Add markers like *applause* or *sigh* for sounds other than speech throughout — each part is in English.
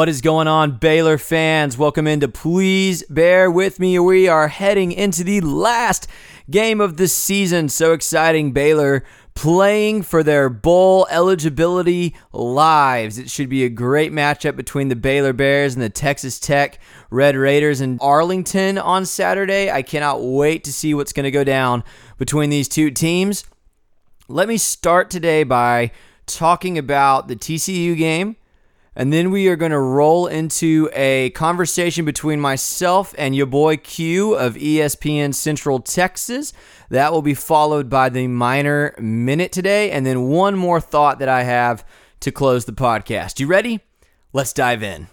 What is going on, Baylor fans? Welcome into Please Bear With Me. We are heading into the last game of the season. So exciting, Baylor playing for their bowl eligibility lives. It should be a great matchup between the Baylor Bears and the Texas Tech Red Raiders in Arlington on Saturday. I cannot wait to see what's going to go down between these two teams. Let me start today by talking about the TCU game and then we are going to roll into a conversation between myself and your boy Q of ESPN Central Texas. That will be followed by the minor Minute today. And then one more thought that I have to close the podcast. You ready? Let's dive in.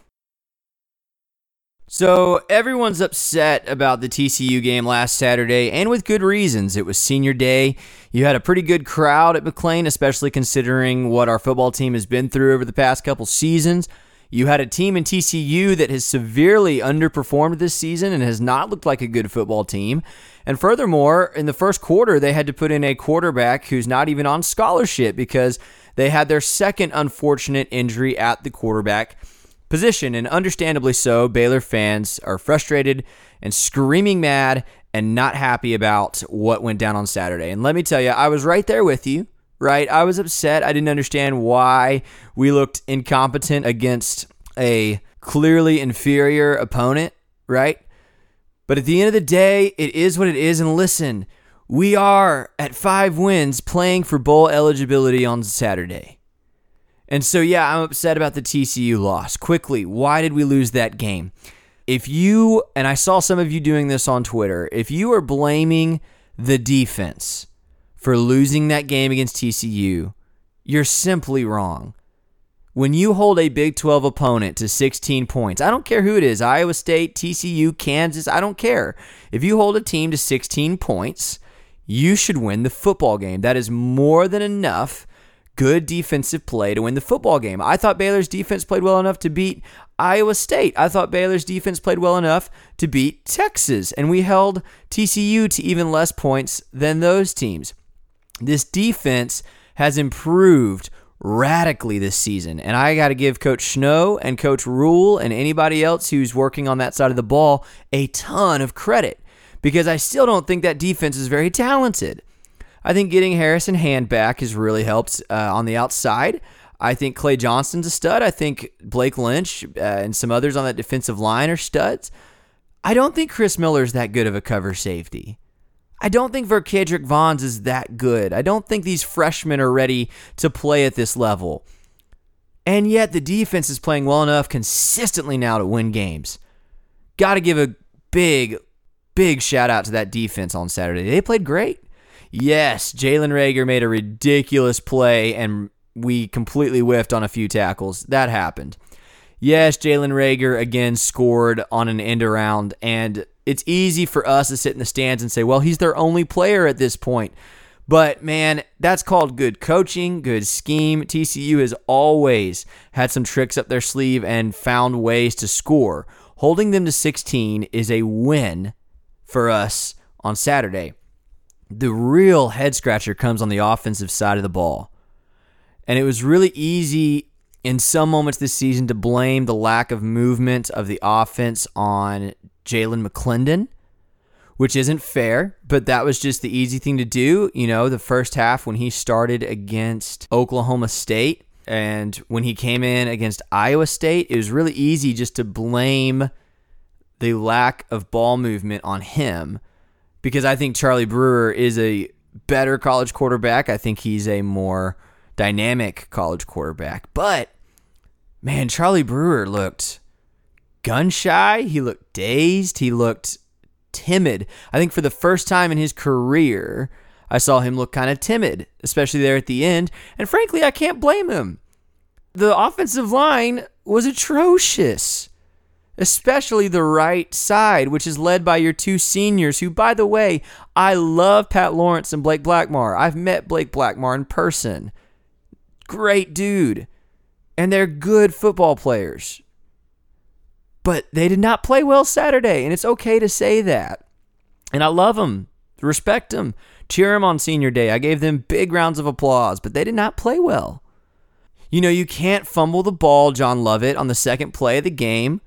So, everyone's upset about the TCU game last Saturday, and with good reasons. It was senior day. You had a pretty good crowd at McLane, especially considering what our football team has been through over the past couple seasons. You had a team in TCU that has severely underperformed this season and has not looked like a good football team. And furthermore, in the first quarter, they had to put in a quarterback who's not even on scholarship because they had their second unfortunate injury at the quarterback position. And understandably so, Baylor fans are frustrated and screaming mad and not happy about what went down on Saturday. And let me tell you, I was right there with you, right? I was upset. I didn't understand why we looked incompetent against a clearly inferior opponent, right? But at the end of the day, it is what it is. And listen, we are at five wins playing for bowl eligibility on Saturday. And so, yeah, I'm upset about the TCU loss. Quickly, why did we lose that game? If you, and I saw some of you doing this on Twitter, if you are blaming the defense for losing that game against TCU, you're simply wrong. When you hold a Big 12 opponent to 16 points, I don't care who it is Iowa State, TCU, Kansas, I don't care. If you hold a team to 16 points, you should win the football game. That is more than enough good defensive play to win the football game. I thought Baylor's defense played well enough to beat Iowa State. I thought Baylor's defense played well enough to beat Texas, and we held TCU to even less points than those teams. This defense has improved radically this season, and I got to give Coach Snow and Coach Rhule and anybody else who's working on that side of the ball a ton of credit because I still don't think that defense is very talented. I think getting Harrison Hand back has really helped uh, on the outside. I think Clay Johnston's a stud. I think Blake Lynch uh, and some others on that defensive line are studs. I don't think Chris Miller is that good of a cover safety. I don't think Verkedrick Vaughns is that good. I don't think these freshmen are ready to play at this level. And yet the defense is playing well enough consistently now to win games. Got to give a big, big shout out to that defense on Saturday. They played great. Yes, Jalen Reagor made a ridiculous play and we completely whiffed on a few tackles. That happened. Yes, Jalen Reagor again scored on an end around, and it's easy for us to sit in the stands and say, well, he's their only player at this point. But man, that's called good coaching, good scheme. TCU has always had some tricks up their sleeve and found ways to score. Holding them to 16 is a win for us on Saturday the real head scratcher comes on the offensive side of the ball. And it was really easy in some moments this season to blame the lack of movement of the offense on Jalen McClendon, which isn't fair, but that was just the easy thing to do. You know, the first half when he started against Oklahoma State and when he came in against Iowa State, it was really easy just to blame the lack of ball movement on him because I think Charlie Brewer is a better college quarterback. I think he's a more dynamic college quarterback. But man, Charlie Brewer looked gun shy. He looked dazed. He looked timid. I think for the first time in his career, I saw him look kind of timid, especially there at the end. And frankly, I can't blame him. The offensive line was atrocious especially the right side, which is led by your two seniors, who, by the way, I love Pat Lawrence and Blake Blackmar. I've met Blake Blackmar in person. Great dude. And they're good football players. But they did not play well Saturday, and it's okay to say that. And I love them, respect them, cheer them on senior day. I gave them big rounds of applause, but they did not play well. You know, you can't fumble the ball, John Lovett, on the second play of the game.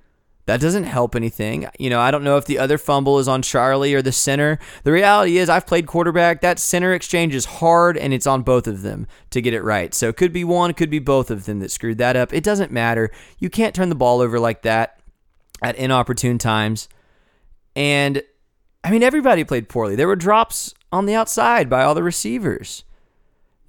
That doesn't help anything. You know, I don't know if the other fumble is on Charlie or the center. The reality is, I've played quarterback. That center exchange is hard, and it's on both of them to get it right. So it could be one, could be both of them that screwed that up. It doesn't matter. You can't turn the ball over like that at inopportune times. And I mean, everybody played poorly. There were drops on the outside by all the receivers.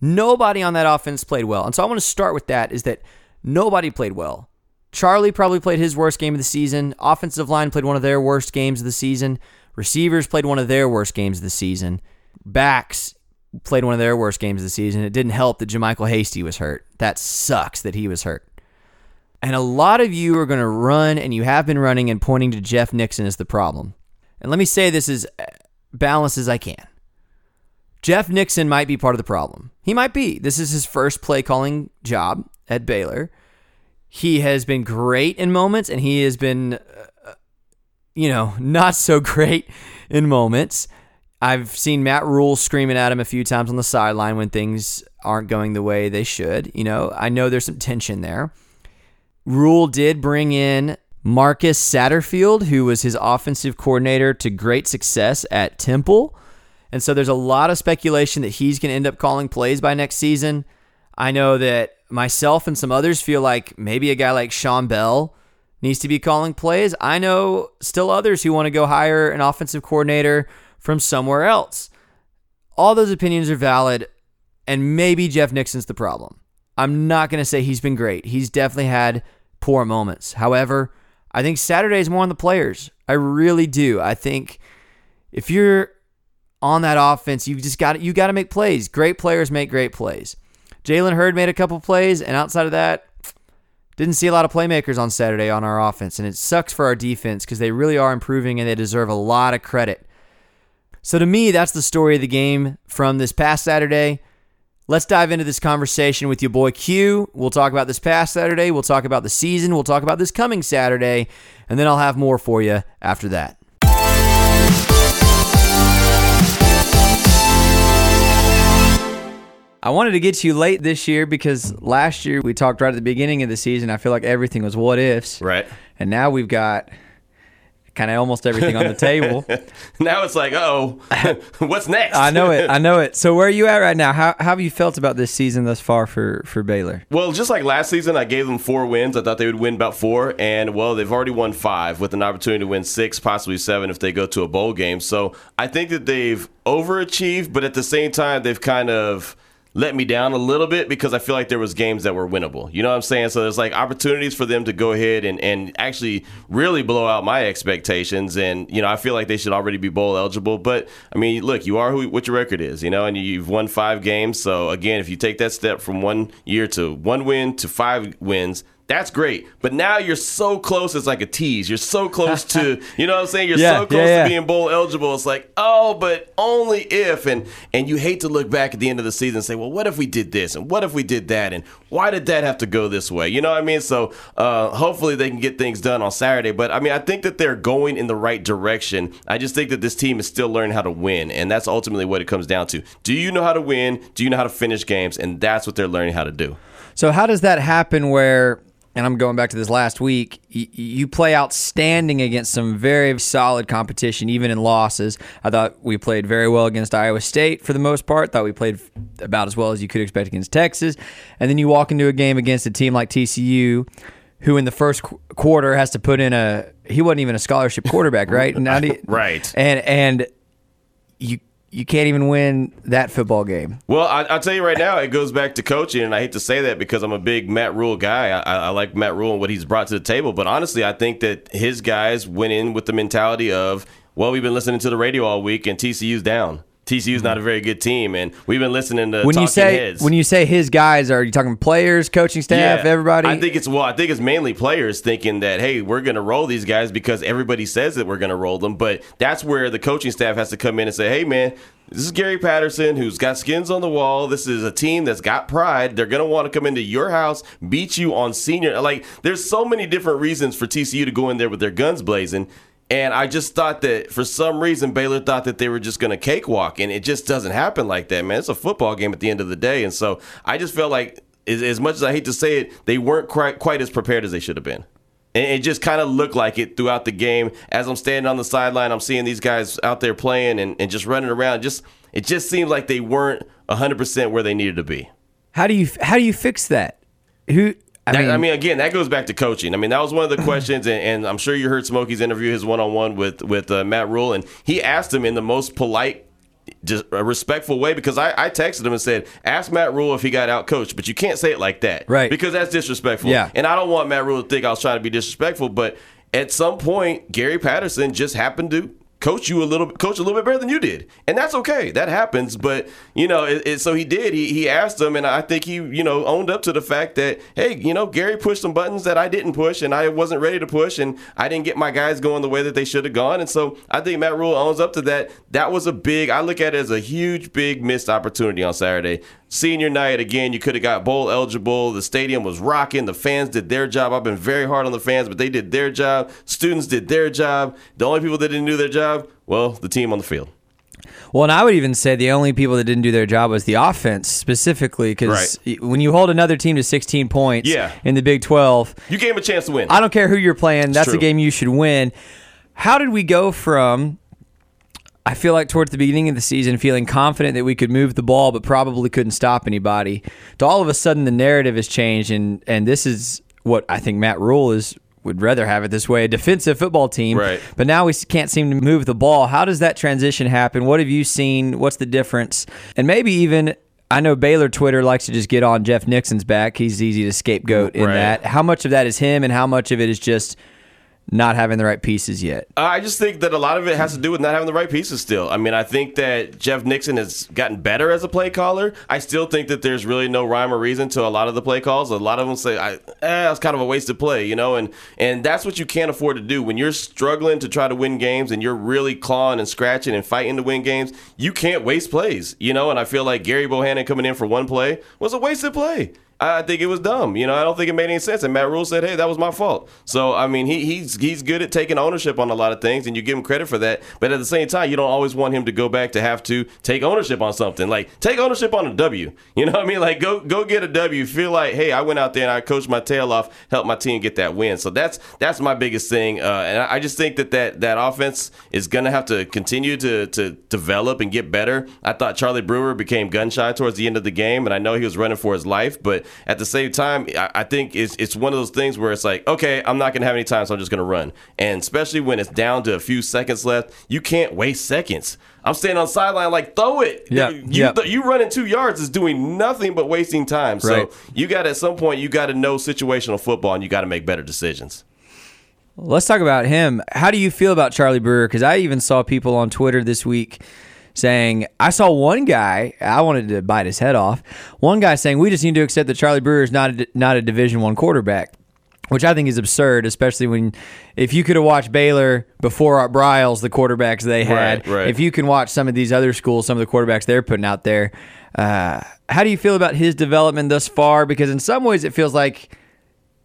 Nobody on that offense played well. And so I want to start with that is that nobody played well. Charlie probably played his worst game of the season. Offensive line played one of their worst games of the season. Receivers played one of their worst games of the season. Backs played one of their worst games of the season. It didn't help that JaMycal Hasty was hurt. That sucks that he was hurt. And a lot of you are going to run, and you have been running and pointing to Jeff Nixon as the problem. And let me say this as balanced as I can. Jeff Nixon might be part of the problem. He might be. This is his first play calling job at Baylor. He has been great in moments, and he has been, uh, you know, *laughs* not so great in moments. I've seen Matt Rhule screaming at him a few times on the sideline when things aren't going the way they should. You know, I know there's some tension there. Rhule did bring in Marcus Satterfield, who was his offensive coordinator to great success at Temple. And so there's a lot of speculation that he's going to end up calling plays by next season. I know that myself and some others feel like maybe a guy like Sean Bell needs to be calling plays. I know still others who want to go hire an offensive coordinator from somewhere else. All those opinions are valid, and maybe Jeff Nixon's the problem. I'm not going to say he's been great. He's definitely had poor moments. However, I think Saturday is more on the players. I really do. I think if you're on that offense, you just got you got to make plays. Great players make great plays. Jalen Hurd made a couple plays, and outside of that, didn't see a lot of playmakers on Saturday on our offense, and it sucks for our defense because they really are improving and they deserve a lot of credit. So to me, that's the story of the game from this past Saturday. Let's dive into this conversation with your boy Q. We'll talk about this past Saturday. We'll talk about the season. We'll talk about this coming Saturday. And then I'll have more for you after that. I wanted to get to you late this year because last year we talked right at the beginning of the season. I feel like everything was what ifs. Right. And now we've got kind of almost everything on the table. *laughs* now it's like, oh, *laughs* what's next? I know it. I *laughs* know it. So where are you at right now? How, how have you felt about this season thus far for, for Baylor? Well, just like last season, I gave them four wins. I thought they would win about four, and well, they've already won five with an opportunity to win six, possibly seven if they go to a bowl game. So I think that they've overachieved, but at the same time, they've kind of – let me down a little bit because I feel like there was games that were winnable. You know what I'm saying? So there's like opportunities for them to go ahead and, and actually really blow out my expectations. And, you know, I feel like they should already be bowl eligible. But, I mean, look, you are who, what your record is, you know, and you've won five games. So, again, if you take that step from one year to one win to five wins, that's great. But now you're so close, it's like a tease. You're so close to, *laughs* you know what I'm saying? You're yeah, so close yeah, yeah. to being bowl eligible. It's like, oh, but only if. And and you hate to look back at the end of the season and say, well, what if we did this? And what if we did that? And why did that have to go this way? You know what I mean? So uh, hopefully they can get things done on Saturday. But I mean, I think that they're going in the right direction. I just think that this team is still learning how to win. And that's ultimately what it comes down to. Do you know how to win? Do you know how to finish games? And that's what they're learning how to do. So, how does that happen where and I'm going back to this last week, you, play outstanding against some very solid competition, even in losses. I thought we played very well against Iowa State for the most part. Thought we played about as well as you could expect against Texas. And then you walk into a game against a team like TCU, who in the first quarter has to put in a he wasn't even a scholarship quarterback, right? *laughs* right. And and you you can't even win that football game. Well, I, will tell you right now, it goes back to coaching, and I hate to say that because I'm a big Matt Rhule guy. I, I, like Matt Rhule and what he's brought to the table, but honestly, I think that his guys went in with the mentality of, well, we've been listening to the radio all week, and TCU's down. TCU's not a very good team, and we've been listening to when you say heads. when you say his guys, are you talking players, coaching staff, yeah, everybody? I think it's well, I think it's mainly players thinking that hey, we're going to roll these guys because everybody says that we're going to roll them, but that's where the coaching staff has to come in and say, hey, man. This is Gary Patterson, who's got skins on the wall. This is a team that's got pride. They're going to want to come into your house, beat you on senior. Like, there's so many different reasons for TCU to go in there with their guns blazing. And I just thought that for some reason Baylor thought that they were just going to cakewalk, and it just doesn't happen like that, man. It's a football game at the end of the day, and so I just felt like as, as much as I hate to say it, they weren't quite quite as prepared as they should have been. And it just kind of looked like it throughout the game. As I'm standing on the sideline, I'm seeing these guys out there playing and, and just running around. Just it just seemed like they weren't 100 percent where they needed to be. How do you how do you fix that? Who I mean, I mean, again, that goes back to coaching. I mean, that was one of the questions, and, and I'm sure you heard Smokey's interview, his one-on-one with with uh, Matt Rhule, and he asked him in the most polite, just a respectful way because I, I texted him and said, "Ask Matt Rhule if he got out coached," but you can't say it like that, right? Because that's disrespectful. Yeah, and I don't want Matt Rhule to think I was trying to be disrespectful, but at some point, Gary Patterson just happened to coach you a little coach a little bit better than you did. And that's okay. That happens. But you know it, it, so he did. He, he asked him and i think he you know owned up to the fact that hey you know gary pushed some buttons that i didn't push and i wasn't ready to push and i didn't get my guys going the way that they should have gone. And so i think matt Rhule owns up to that. That was a big i look at it as a huge big missed opportunity on saturday senior night again you could have got bowl eligible the stadium was rocking the fans did their job i've been very hard on the fans but they did their job students did their job the only people that didn't do their job well the team on the field well, and I would even say the only people that didn't do their job was the offense specifically, because right. when you hold another team to 16 points yeah. in the Big 12, you gave them a chance to win. I don't care who you're playing; that's a game you should win. How did we go from I feel like towards the beginning of the season, feeling confident that we could move the ball, but probably couldn't stop anybody. To all of a sudden, the narrative has changed, and and this is what I think Matt Rhule is would rather have it this way: a defensive football team. Right. But now we can't seem to move the ball. How does that transition happen? What have you seen? What's the difference? And maybe even I know Baylor Twitter likes to just get on Jeff Nixon's back. He's easy to scapegoat in right. that. How much of that is him, and how much of it is just not having the right pieces yet? I just think that a lot of it has to do with not having the right pieces still. I mean, I think that Jeff Nixon has gotten better as a play caller. I still think that there's really no rhyme or reason to a lot of the play calls. A lot of them say, I, eh, it's kind of a wasted play, you know, and, and that's what you can't afford to do. When you're struggling to try to win games and you're really clawing and scratching and fighting to win games, you can't waste plays, you know, and I feel like Gerry Bohanon coming in for one play was a wasted play. I think it was dumb. You know, I don't think it made any sense. And Matt Rhule said, "Hey, that was my fault." So I mean, he, he's he's good at taking ownership on a lot of things, and you give him credit for that. But at the same time, you don't always want him to go back to have to take ownership on something. Like take ownership on a W. *laughs* You know what I mean? Like go go get a W. Feel like, hey, I went out there and I coached my tail off, helped my team get that win. So that's that's my biggest thing. Uh, and I, I just think that that that offense is going to have to continue to to develop and get better. I thought Charlie Brewer became gun shy towards the end of the game, and I know he was running for his life, but at the same time I, I think it's it's one of those things where it's like, okay, I'm not gonna have any time, so I'm just gonna run. And especially when it's down to a few seconds left, you can't waste seconds. I'm standing on sideline like throw it. Yeah, you yep. th- you running two yards is doing nothing but wasting time. So right. you got at some point you got to know situational football and you got to make better decisions. Let's talk about him. How do you feel about Charlie Brewer? Because I even saw people on Twitter this week saying I saw one guy I wanted to bite his head off. One guy saying we just need to accept that Charlie Brewer is not a, not a Division One quarterback, which I think is absurd, especially when if you could have watched Baylor before Art Briles, the quarterbacks they had. Right, right. If you can watch some of these other schools, some of the quarterbacks they're putting out there. Uh, how do you feel about his development thus far? Because in some ways it feels like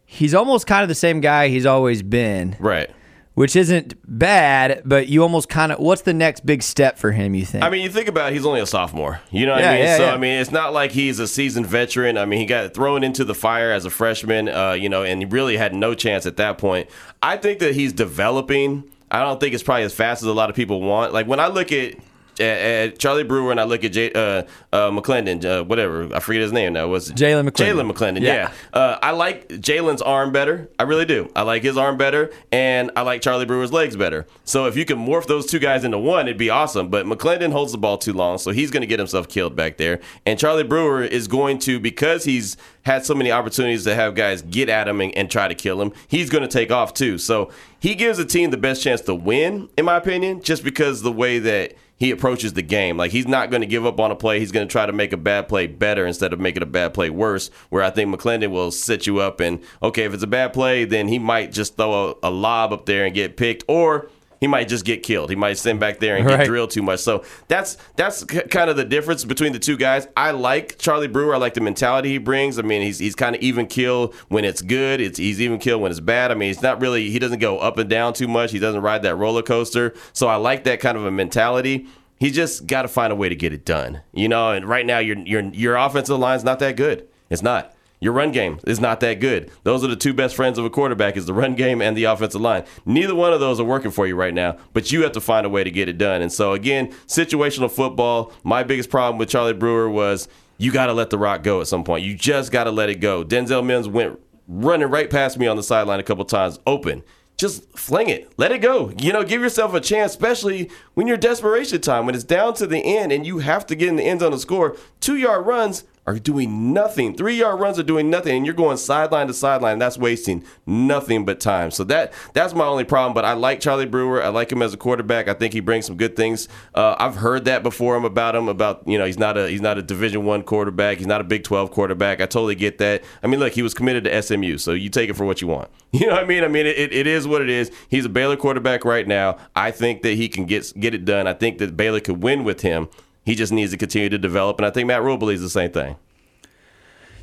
he's almost kind of the same guy he's always been. Right which isn't bad, but you almost kind of what's the next big step for him? You think? I mean, you think about it, he's only a sophomore. You know what yeah, I mean? Yeah, so yeah. I mean, it's not like he's a seasoned veteran. I mean, he got thrown into the fire as a freshman, uh, you know, and he really had no chance at that point. I think that he's developing. I don't think it's probably as fast as a lot of people want. Like when I look at at, at Charlie Brewer and I look at J, uh, uh, McClendon, uh, whatever I forget his name now. Was Jalen McClendon? Jalen McClendon, Yeah. yeah. Uh, I like Jalen's arm better. I really do. I like his arm better, and I like Charlie Brewer's legs better. So if you can morph those two guys into one, it'd be awesome. But McClendon holds the ball too long, so he's going to get himself killed back there. And Charlie Brewer is going to because he's had so many opportunities to have guys get at him and, and try to kill him. He's going to take off too. So he gives the team the best chance to win, in my opinion, just because the way that he approaches the game. Like he's not going to give up on a play. He's going to try to make a bad play better instead of making a bad play worse. Where I think McClendon will set you up and okay, if it's a bad play, then he might just throw a, a lob up there and get picked, or he might just get killed. He might stand back there and Right. get drilled too much. So that's that's k- kind of the difference between the two guys. I like Charlie Brewer. I like the mentality he brings. I mean, he's he's kind of even kill when it's good. It's he's even kill when it's bad. I mean, he's not really he doesn't go up and down too much. He doesn't ride that roller coaster. So I like that kind of a mentality. He just got to find a way to get it done. You know, and right now your your your offensive line's not that good. It's not. Your run game is not that good. Those are the two best friends of a quarterback is the run game and the offensive line. Neither one of those are working for you right now, but you have to find a way to get it done. And so again, situational football, my biggest problem with Charlie Brewer was you got to let the rock go at some point. You just got to let it go. Denzel Mims went running right past me on the sideline a couple times open just fling it. Let it go. You know, give yourself a chance, especially when you're desperation time, when it's down to the end and you have to get in the end zone to score. Two yard runs are doing nothing. Three yard runs are doing nothing, and you're going sideline to sideline. That's wasting nothing but time. So that that's my only problem. But I like Charlie Brewer. I like him as a quarterback. I think he brings some good things. Uh, I've heard that before him about him about you know he's not a he's not a Division One quarterback. He's not a Big Twelve quarterback. I totally get that. I mean, look, he was committed to SMU, so you take it for what you want. *laughs* You know what I mean? I mean, it, it is what it is. He's a Baylor quarterback right now. I think that he can get get it done. I think that Baylor could win with him. He just needs to continue to develop, and I think Matt Rhule believes the same thing.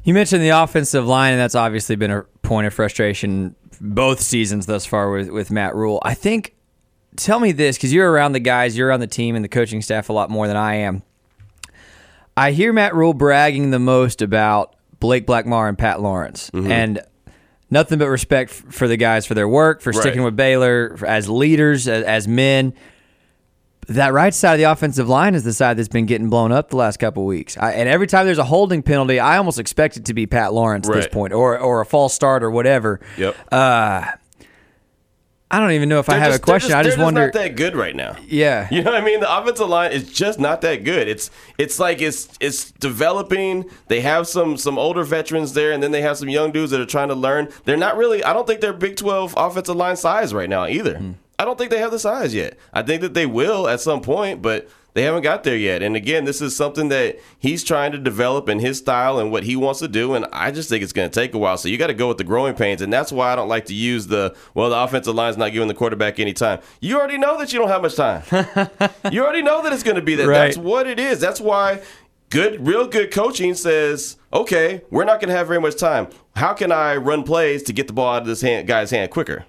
You mentioned the offensive line, and that's obviously been a point of frustration both seasons thus far with, with Matt Rhule. I think, tell me this, because you're around the guys, you're around the team and the coaching staff a lot more than I am. I hear Matt Rhule bragging the most about Blake Blackmar and Pat Lawrence. Mm-hmm. And nothing but respect for the guys for their work, for sticking right. with Baylor as leaders, as, as men that right side of the offensive line is the side that's been getting blown up the last couple weeks. I, and every time there's a holding penalty, I almost expect it to be Pat Lawrence right. at this point, or or a false start or whatever. Yep. Uh, I don't even know if they're I have just, a question. Just, I just wonder. Not that good right now. Yeah. You know what I mean? The offensive line is just not that good. It's it's like it's it's developing. They have some some older veterans there, and then they have some young dudes that are trying to learn. They're not really. I don't think they're Big Twelve offensive line size right now either. Mm. I don't think they have the size yet. I think that they will at some point, but they haven't got there yet. And again, this is something that he's trying to develop in his style and what he wants to do. And I just think it's going to take a while. So you got to go with the growing pains. And that's why I don't like to use the, well, the offensive line's not giving the quarterback any time. You already know that you don't have much time. *laughs* you already know that it's going to be that. Right. That's what it is. That's why good, real good coaching says, okay, we're not going to have very much time. How can I run plays to get the ball out of this hand, guy's hand quicker?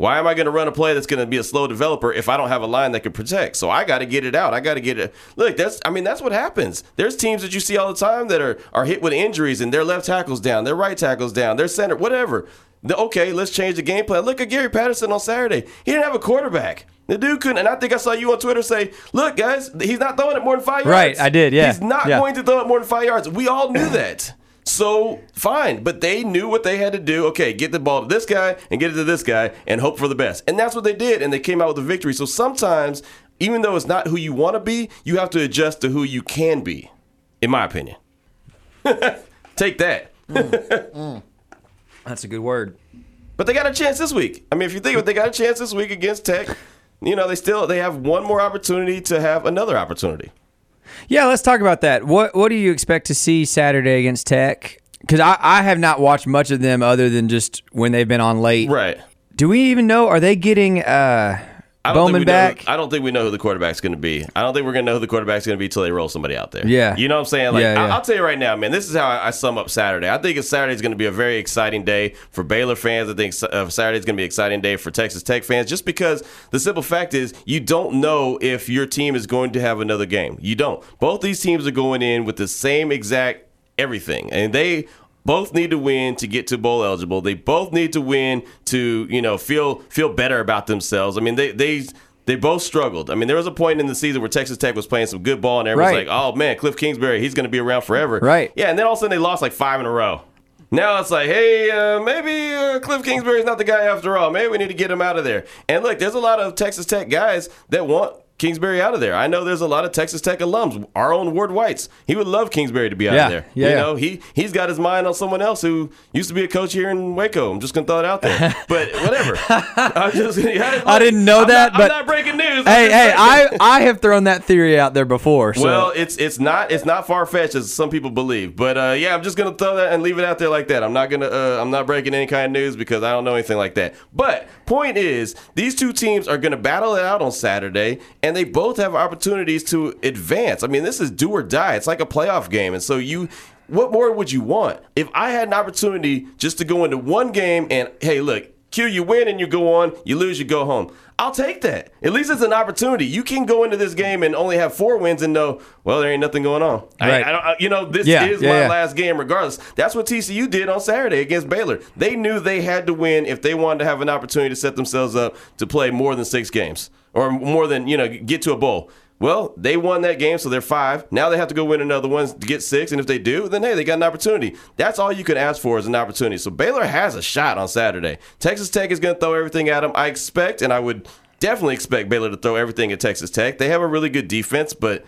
Why am I going to run a play that's going to be a slow developer if I don't have a line that can protect? So I got to get it out. I got to get it. Look, that's I mean that's what happens. There's teams that you see all the time that are are hit with injuries and their left tackles down, their right tackles down, their center, whatever. The, okay, let's change the game plan. Look at Gary Patterson on Saturday. He didn't have a quarterback. The dude couldn't, and I think I saw you on Twitter say, "Look, guys, he's not throwing it more than five yards." Right, I did. Yeah, he's not yeah. going to throw it more than five yards. We all knew that. So fine, but they knew what they had to do. Okay, get the ball to this guy and get it to this guy and hope for the best. And that's what they did, and they came out with a victory. So sometimes, even though it's not who you want to be, you have to adjust to who you can be, in my opinion. *laughs* Take that. mm, *laughs* mm. That's a good word. But they got a chance this week. I mean, if you think of it, they got a chance this week against Tech. You know, they still they have one more opportunity to have another opportunity. Yeah, let's talk about that. What What do you expect to see Saturday against Tech? Because I, I have not watched much of them other than just when they've been on late. Right. Do we even know? Are they getting uh, I don't Bowman back? Know, I don't think we know who the quarterback's going to be. I don't think we're going to know who the quarterback's going to be until they roll somebody out there. Yeah. You know what I'm saying? Like, yeah, yeah. I, will tell you right now, man, this is how I, I sum up Saturday. I think Saturday is going to be a very exciting day for Baylor fans. I think uh, Saturday is going to be an exciting day for Texas Tech fans just because the simple fact is you don't know if your team is going to have another game. You don't. Both these teams are going in with the same exact everything. And they both need to win to get to bowl eligible. They both need to win to, you know, feel feel better about themselves. I mean, they they they both struggled. I mean, there was a point in the season where Texas Tech was playing some good ball, and everyone's right. like, "Oh man, Cliff Kingsbury, he's going to be around forever." Right? Yeah, and then all of a sudden they lost like five in a row. Now it's like, hey, uh, maybe uh, Cliff Kingsbury's not the guy after all. Maybe we need to get him out of there. And look, there's a lot of Texas Tech guys that want Kingsbury out of there. I know there's a lot of Texas Tech alums. Our own Ward Whites, he would love Kingsbury to be out yeah, of there. Yeah, you know, he he's got his mind on someone else who used to be a coach here in Waco. I'm just gonna throw it out there, *laughs* but whatever. I, just, *laughs* yeah, I didn't know I'm that, not, but I'm not breaking news. Hey, hey, I I have thrown that theory out there before. So. Well, it's it's not it's not far fetched as some people believe, but uh, yeah, I'm just gonna throw that and leave it out there like that. I'm not gonna uh, I'm not breaking any kind of news because I don't know anything like that. But point is, these two teams are gonna battle it out on Saturday, and they both have opportunities to advance. I mean, this is do or die. It's like a playoff game. And so you what more would you want? If I had an opportunity just to go into one game and hey, look, Q, you win and you go on. You lose, you go home. I'll take that. At least it's an opportunity. You can go into this game and only have four wins and know, well, there ain't nothing going on. Right. I, I don't, I- you know, this Yeah, is yeah, my yeah. last game regardless. That's what TCU did on Saturday against Baylor. They knew they had to win if they wanted to have an opportunity to set themselves up to play more than six games or more than, you know, get to a bowl. Well, they won that game, so they're five. Now they have to go win another one to get six, and if they do, then hey, they got an opportunity. That's all you can ask for is an opportunity. So Baylor has a shot on Saturday. Texas Tech is going to throw everything at them. I expect, and I would definitely expect Baylor to throw everything at Texas Tech. They have a really good defense, but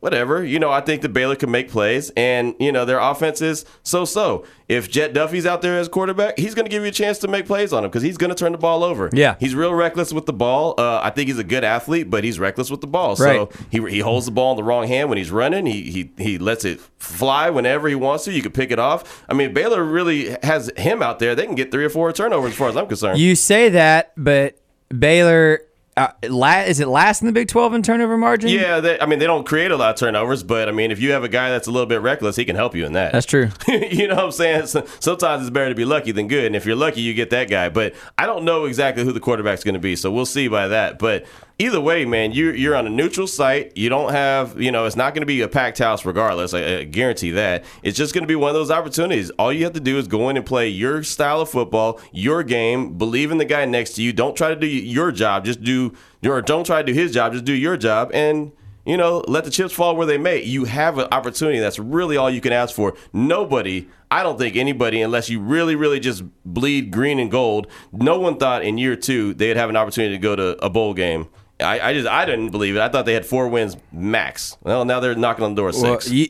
whatever. You know, I think that Baylor can make plays, and you know their offense is so-so. If Jett Duffey's out there as quarterback, he's going to give you a chance to make plays on him because he's going to turn the ball over. Yeah. he's real reckless with the ball. Uh, I think he's a good athlete, but he's reckless with the ball. So he, he holds the ball in the wrong hand when he's running. He he he lets it fly whenever he wants to. You can pick it off. I mean, Baylor really has him out there. They can get three or four turnovers as far as I'm concerned. You say that, but Baylor uh, la- is it last in the Big 12 in turnover margin? yeah, they, I mean, they don't create a lot of turnovers, but I mean, if you have a guy that's a little bit reckless, he can help you in that. That's true. *laughs* you know what I'm saying? So- Sometimes it's better to be lucky than good. And if you're lucky, you get that guy. But I don't know exactly who the quarterback's going to be. So we'll see by that. But either way, man, you, you're on a neutral site. You don't have, you know, it's not going to be a packed house regardless. I, I guarantee that. It's just going to be one of those opportunities. All you have to do is go in and play your style of football, your game, believe in the guy next to you. Don't try to do your job. Just do, or don't try to do his job. Just do your job. And you know, let the chips fall where they may. You have an opportunity. That's really all you can ask for. Nobody, I don't think anybody, unless you really, really just bleed green and gold, no one thought in year two they'd have an opportunity to go to a bowl game. I, I just, I didn't believe it. I thought they had four wins max. Well, now they're knocking on the door Well, six. you,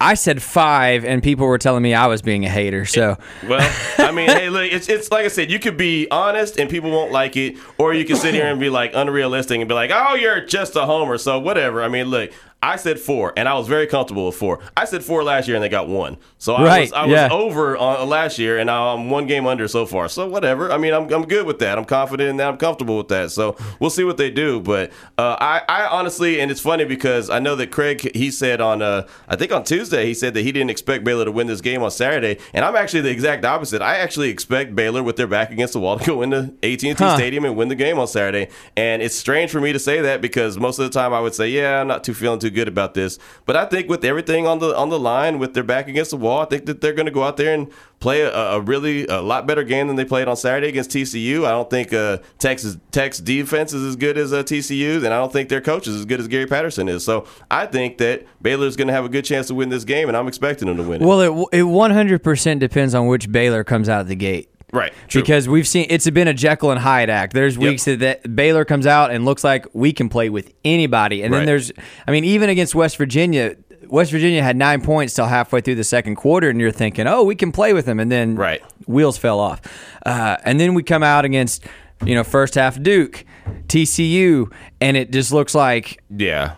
I said five, and people were telling me I was being a hater. So Well, I mean, hey, look, it's it's like I said, you could be honest and people won't like it, or you can sit here and be like unrealistic and be like, oh, you're just a homer, so whatever. I mean, look, I said four, and I was very comfortable with four. I said four last year, and they got one, so I Right, was I was yeah. over on last year, and now I'm one game under so far. So whatever. I mean, I'm I'm good with that. I'm confident in that. I'm comfortable with that. So we'll see what they do. But uh, I I honestly, and it's funny because I know that Craig he said on uh I think on Tuesday he said that he didn't expect Baylor to win this game on Saturday, and I'm actually the exact opposite. I actually expect Baylor with their back against the wall *laughs* to go into AT&T Huh. Stadium and win the game on Saturday. And it's strange for me to say that because most of the time I would say, yeah, I'm not too feeling too good about this. But I think with everything on the on the line, with their back against the wall, I think that they're going to go out there and play a, a really a lot better game than they played on Saturday against TCU. I don't think uh, Texas Tech's defense is as good as uh, TCU's, and I don't think their coach is as good as Gary Patterson is. So I think that Baylor's going to have a good chance to win this game, and I'm expecting them to win it. well, it it 100% depends on which Baylor comes out of the gate. Right? True. Because we've seen it's been a Jekyll and Hyde act. There's weeks that, that Baylor comes out and looks like we can play with anybody, and then there's, I mean, even against West Virginia, West Virginia had nine points till halfway through the second quarter, and you're thinking, oh, we can play with them, and then Right. wheels fell off, uh, and then we come out against, you know, first half Duke, TCU, and it just looks like yeah.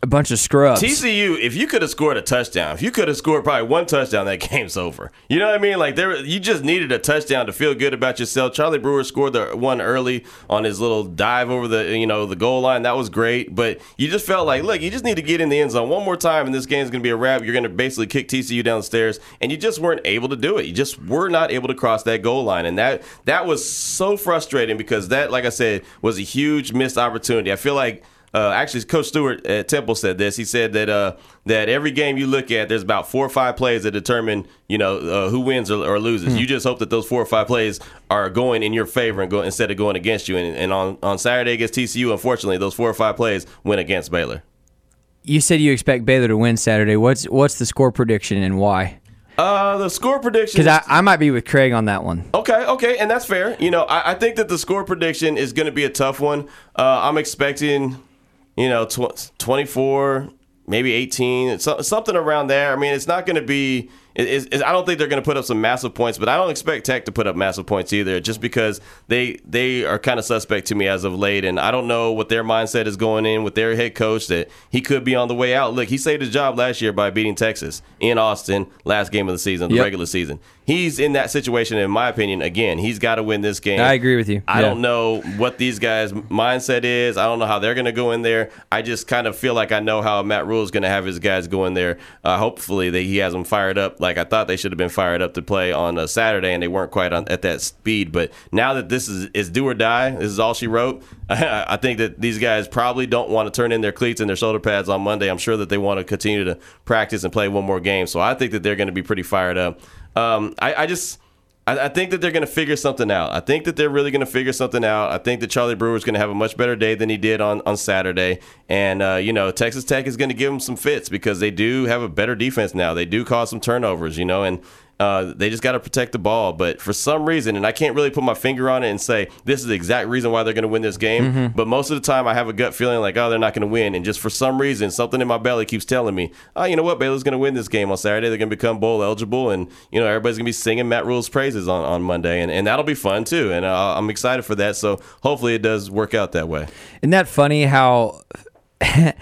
A bunch of scrubs. TCU, if you could have scored a touchdown, if you could have scored probably one touchdown, that *laughs* game's over. You know what I mean? Like there, you just needed a touchdown to feel good about yourself. Charlie Brewer scored the one early on his little dive over the you know the goal line. That was great, but you just felt like, look, you just need to get in the end zone one more time, and this game's gonna be a wrap. You're gonna basically kick TCU downstairs, and you just weren't able to do it. You just were not able to cross that goal line, and that that was so frustrating because that, like I said, was a huge missed opportunity. I feel like. Uh, actually, Coach Stewart at Temple said this. He said that uh, that every game you look at, there's about four or five plays that determine, you know, uh, who wins or, or loses. You just hope that those four or five plays are going in your favor and go instead of going against you. And, and on on Saturday against TCU, unfortunately, those four or five plays went against Baylor. you said you expect Baylor to win Saturday. What's what's the score prediction and why? Uh, the score prediction. Because I, I might be with Craig on that one. Okay, okay, and that's fair. You know, I, I think that the score prediction is going to be a tough one. Uh, I'm expecting, you know, tw- 24, maybe 18, it's so- something around there. I mean, it's not going to be. It's- it's- I don't think they're going to put up some massive points, but I don't expect Tech to put up massive points either, just because they they are kind of suspect to me as of late, and I don't know what their mindset is going in with their head coach that he could be on the way out. Look, he saved his job last year by beating Texas in Austin, last game of the season, the Yep. regular season. He's in that situation. In my opinion, again, he's got to win this game. I agree with you. I Yeah. don't know what these guys' mindset is. I don't know how they're going to go in there. I just kind of feel like I know how Matt Rhule is going to have his guys go in there. Uh, hopefully, that he has them fired up like I thought they should have been fired up to play on a Saturday, and they weren't quite on, at that speed. But now that this is is do or die, this is all she wrote. *laughs* I think that these guys probably don't want to turn in their cleats and their shoulder pads on Monday. I'm sure that they want to continue to practice and play one more game. So I think that they're going to be pretty fired up. Um, I, I just. I, think that they're going to figure something out. I think that they're really going to figure something out. I think that Charlie Brewer is going to have a much better day than he did on, on Saturday. And, uh, you know, Texas Tech is going to give them some fits because they do have a better defense now. They do cause some turnovers, you know, and uh, they just got to protect the ball. But for some reason, and I can't really put my finger on it and say this is the exact reason why they're going to win this game. But most of the time, I have a gut feeling like, oh, they're not going to win. And just for some reason, something in my belly keeps telling me, oh, you know what, Baylor's going to win this game on Saturday. They're going to become bowl eligible, and you know everybody's going to be singing Matt Rhule's praises on, on Monday, and, and that'll be fun too. And uh, I'm excited for that. So hopefully, it does work out that way. Isn't that funny how *laughs*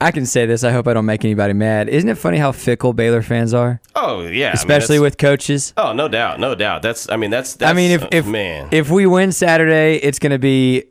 I can say this? I hope I don't make anybody mad. Isn't it funny how fickle Baylor fans are, Oh yeah, I mean, especially with coaches? Oh no doubt, no doubt. That's I mean that's, that's I mean, if uh, if man if we win Saturday, it's going to be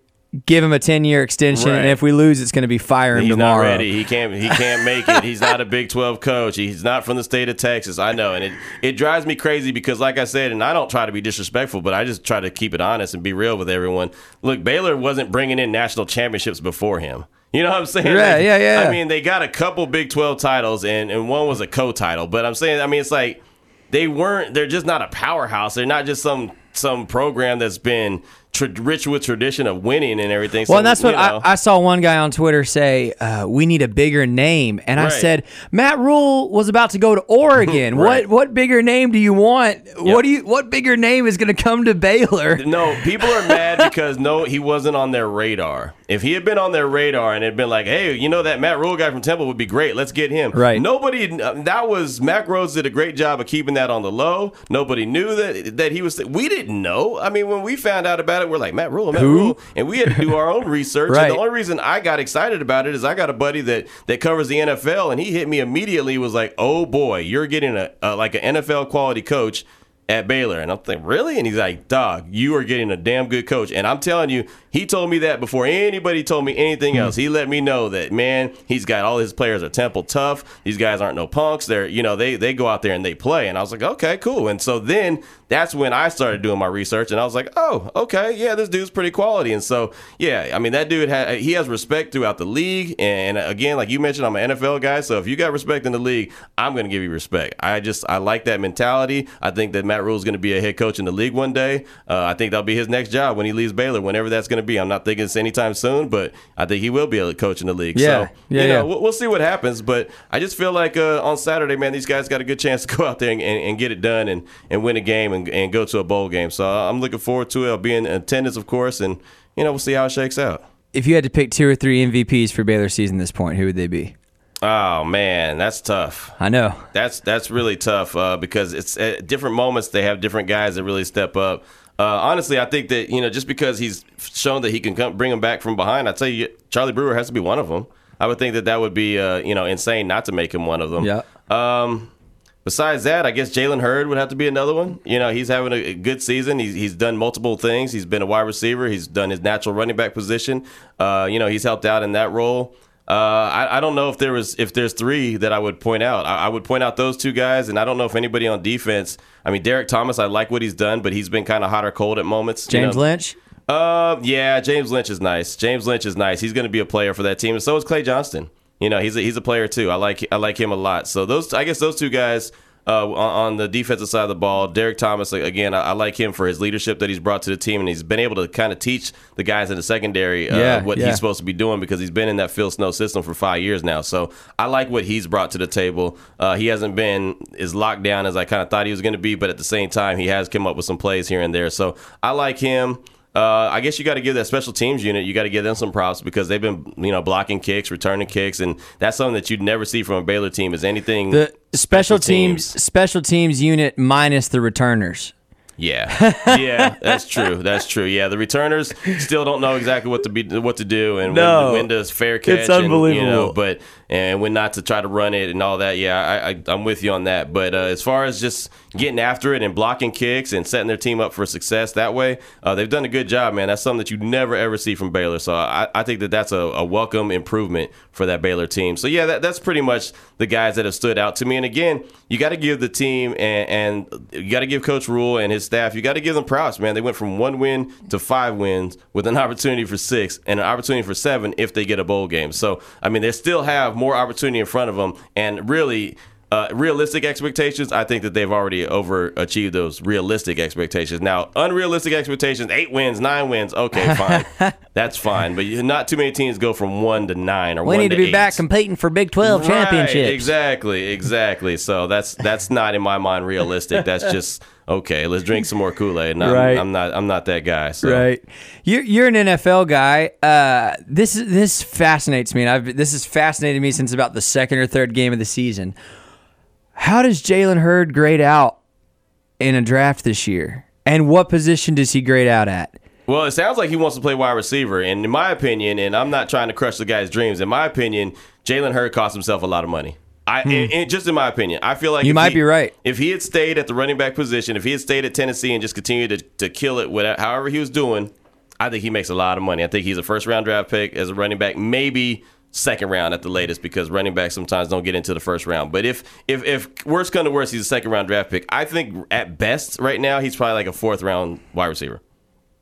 give him a ten year extension, Right. and if we lose, it's going to be fire him He's tomorrow. not ready. He can't. He can't make it. He's not a Big Twelve coach. He's not from the state of Texas. I know, and it it drives me crazy because, like I said, and I don't try to be disrespectful, but I just try to keep it honest and be real with everyone. Look, Baylor wasn't bringing in national championships before him. You know what I'm saying? Yeah, Like, yeah, yeah. I mean, they got a couple Big Twelve titles, and and one was a co-title. But I'm saying, I mean, it's like they weren't. They're just not a powerhouse. They're not just some some program that's been rich with tradition of winning and everything. So, Well, and that's what. I, I saw one guy on Twitter say, uh, "We need a bigger name," and I said, "Matt Rhule was about to go to Oregon. *laughs* Right. What what bigger name do you want? What do you what bigger name is going to come to Baylor?" *laughs* No, people are mad because no, he wasn't on their radar. If he had been on their radar and had been like, "Hey, you know that Matt Rhule guy from Temple would be great. Let's get him." Right. Nobody. That was Mack Rhoades did a great job of keeping that on the low. Nobody knew that that he was. We didn't know. I mean, when we found out about it, we're like, Matt Rhule, Matt Who? Rhule, and we had to do our own *laughs* research. Right. And the only reason I got excited about it is I got a buddy that that covers the NFL, and he hit me immediately. Was like, "Oh boy, you're getting a, a like an NFL quality coach." at Baylor. And I'm thinking, really? And he's like, dog, you are getting a damn good coach. And I'm telling you, he told me that before anybody told me anything hmm. else. He let me know that, man, he's got all his players are temple tough. These guys aren't no punks. They're, you know, they, they go out there and they play. And I was like, okay, cool. And so then that's when I started doing my research and I was like, oh, okay, yeah, this dude's pretty quality. And so, yeah, I mean, that dude, ha- he has respect throughout the league. And again, like you mentioned, I'm an NFL guy. So if you got respect in the league, I'm going to give you respect. I just, I like that mentality. I think that Matt Rhule is going to be a head coach in the league one day. Uh, I think that'll be his next job when he leaves Baylor, whenever that's going to be. I'm not thinking it's anytime soon, but I think he will be a coach in the league. Yeah. So, Yeah, you know, yeah. we'll, we'll see what happens. But I just feel like uh, on Saturday, man, these guys got a good chance to go out there and, and, and get it done and, and win a game and, and go to a bowl game. So uh, I'm looking forward to it. I'll be in attendance, of course, and, you know, we'll see how it shakes out. If you had to pick two or three MVPs for Baylor season this point, who would they be? Oh, man, that's tough. I know. That's that's really tough uh, because it's at different moments they have different guys that really step up. Uh, honestly, I think that you know just because he's shown that he can come, bring them back from behind, I tell you, Charlie Brewer has to be one of them. I would think that that would be uh, you know insane not to make him one of them. Yeah. Um, besides that, I guess Jalen Hurd would have to be another one. You know, he's having a, good season. He's he's done multiple things. He's been a wide receiver. He's done his natural running back position. Uh, you know, he's helped out in that role. Uh, I, I don't know if there was if there's three that I would point out. I, I would point out those two guys, and I don't know if anybody on defense. I mean, Derek Thomas, I like what he's done, but he's been kind of hot or cold at moments. you James know? Lynch. Uh, yeah, James Lynch is nice. James Lynch is nice. He's going to be a player for that team, and so is Clay Johnston. You know, he's a, he's a player too. I like I like him a lot. So those, I guess, those two guys. Uh, on, on the defensive side of the ball, Derek Thomas again. I, I like him for his leadership that he's brought to the team, and he's been able to kind of teach the guys in the secondary uh, Yeah, what yeah. he's supposed to be doing because he's been in that Phil Snow system for five years now. So I like what he's brought to the table. Uh, he hasn't been as locked down as I kind of thought he was going to be, but at the same time, he has come up with some plays here and there. So I like him. Uh, I guess you got to give that special teams unit. You got to give them some props because they've been, you know, blocking kicks, returning kicks, and that's something that you'd never see from a Baylor team. Is anything The special, Special teams. teams. special teams unit minus the returners. Yeah, *laughs* yeah, that's true. That's true. Yeah, the returners still don't know exactly what to be what to do and No. when, when to fair catch. It's and, you know, unbelievable. but and when not to try to run it and all that. Yeah, I, I I'm with you on that. But uh, as far as just getting after it and blocking kicks and setting their team up for success that way, uh, they've done a good job, man. That's something that you never ever see from Baylor. So I, I think that that's a, a welcome improvement for that Baylor team. So yeah, that, that's pretty much the guys that have stood out to me. And again, you got to give the team and, and you got to give Coach Rhule and his staff, you got to give them props, man. They went from one win to five wins with an opportunity for six and an opportunity for seven if they get a bowl game. So I mean, they still have more opportunity in front of them, and really. Uh, realistic expectations, I think that they've already overachieved those realistic expectations. Now, unrealistic expectations, eight wins, nine wins, okay, *laughs* fine. That's fine. But not too many teams go from one to nine or one. To We one need to be eight. back competing for Big 12 Right, championships. exactly, exactly. So that's that's not in my mind realistic. That's *laughs* just okay. Let's drink some more Kool Aid. I'm, Right. I'm not. I'm not that guy. So. Right. You're, you're an NFL guy. Uh, this is this fascinates me, and I've this has fascinated me since about the second or third game of the season. How does Jalen Hurd grade out in a draft this year? And what position does he grade out at? Well, it sounds like he wants to play wide receiver, and in my opinion, and I'm not trying to crush the guy's dreams. In my opinion, Jalen Hurd cost himself a lot of money. I, and, and just in my opinion, I feel like Hmm. You might he- be right. If he had stayed at the running back position, if he had stayed at Tennessee and just continued to, to kill it, with however he was doing, I think he makes a lot of money. I think he's a first round draft pick as a running back, maybe second round at the latest, because running backs sometimes don't get into the first round. But if if if worst come to worst, he's a second round draft pick. I think at best right now he's probably like a fourth round wide receiver.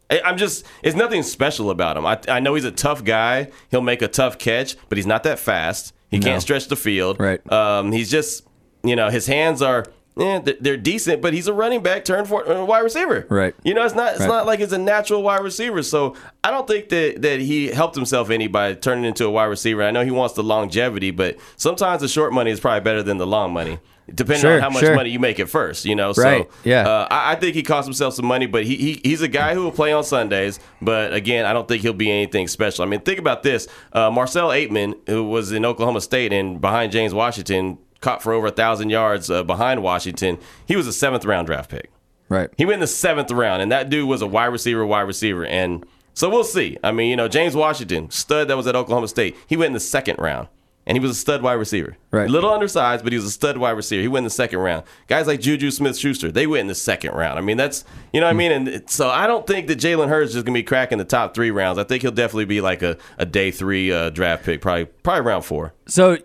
I- I'm just, it's nothing special about him. I, I know he's a tough guy. He'll make a tough catch, but he's not that fast. He can't stretch the field. Right. Um, he's just, you know, his hands are, eh, they're, they're decent, but he's a running back turned for uh, wide receiver. Right. You know, it's not, it's Right. not like it's a natural wide receiver. So I don't think that that he helped himself any by turning into a wide receiver. I know he wants the longevity, but sometimes the short money is probably better than the long money. Depending Sure, on how much sure. money you make at first, you know. Right, So yeah. uh, I, I think he cost himself some money, but he, he he's a guy who will play on Sundays. But again, I don't think he'll be anything special. I mean, think about this: uh, Marcell Ateman, who was in Oklahoma State and behind James Washington, caught for over a thousand yards uh, behind Washington. He was a seventh round draft pick. Right. He went in the seventh round, and that dude was a wide receiver, wide receiver, and so we'll see. I mean, you know, James Washington, stud that was at Oklahoma State, he went in the second round, and he was a stud wide receiver. Right. A little undersized, but he was a stud wide receiver. He went in the second round. Guys like Juju Smith-Schuster, they went in the second round. I mean, that's you know what I mean. And so I don't think that Jalen Hurd is just gonna be cracking the top three rounds. I think he'll definitely be like a, a day three uh, draft pick, probably probably round four. So,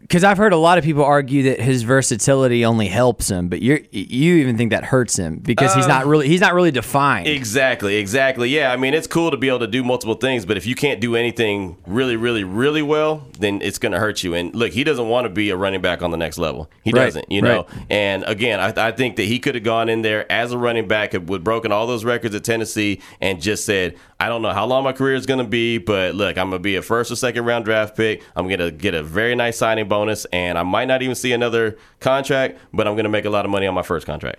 because I've heard a lot of people argue that his versatility only helps him, but you you even think that hurts him because he's not uh, really he's not really defined. Exactly, exactly. Yeah, I mean, it's cool to be able to do multiple things, but if you can't do anything really, really, really well, then it's going to hurt you. And look, he doesn't want to be a running back on the next level. He Right, doesn't, you know. right. And again, I, I think that he could have gone in there as a running back, would broken all those records at Tennessee, and just said, "I don't know how long my career is going to be, but look, I'm going to be a first or second round draft pick. I'm going to get a very nice signing bonus, and I might not even see another contract, but I'm going to make a lot of money on my first contract."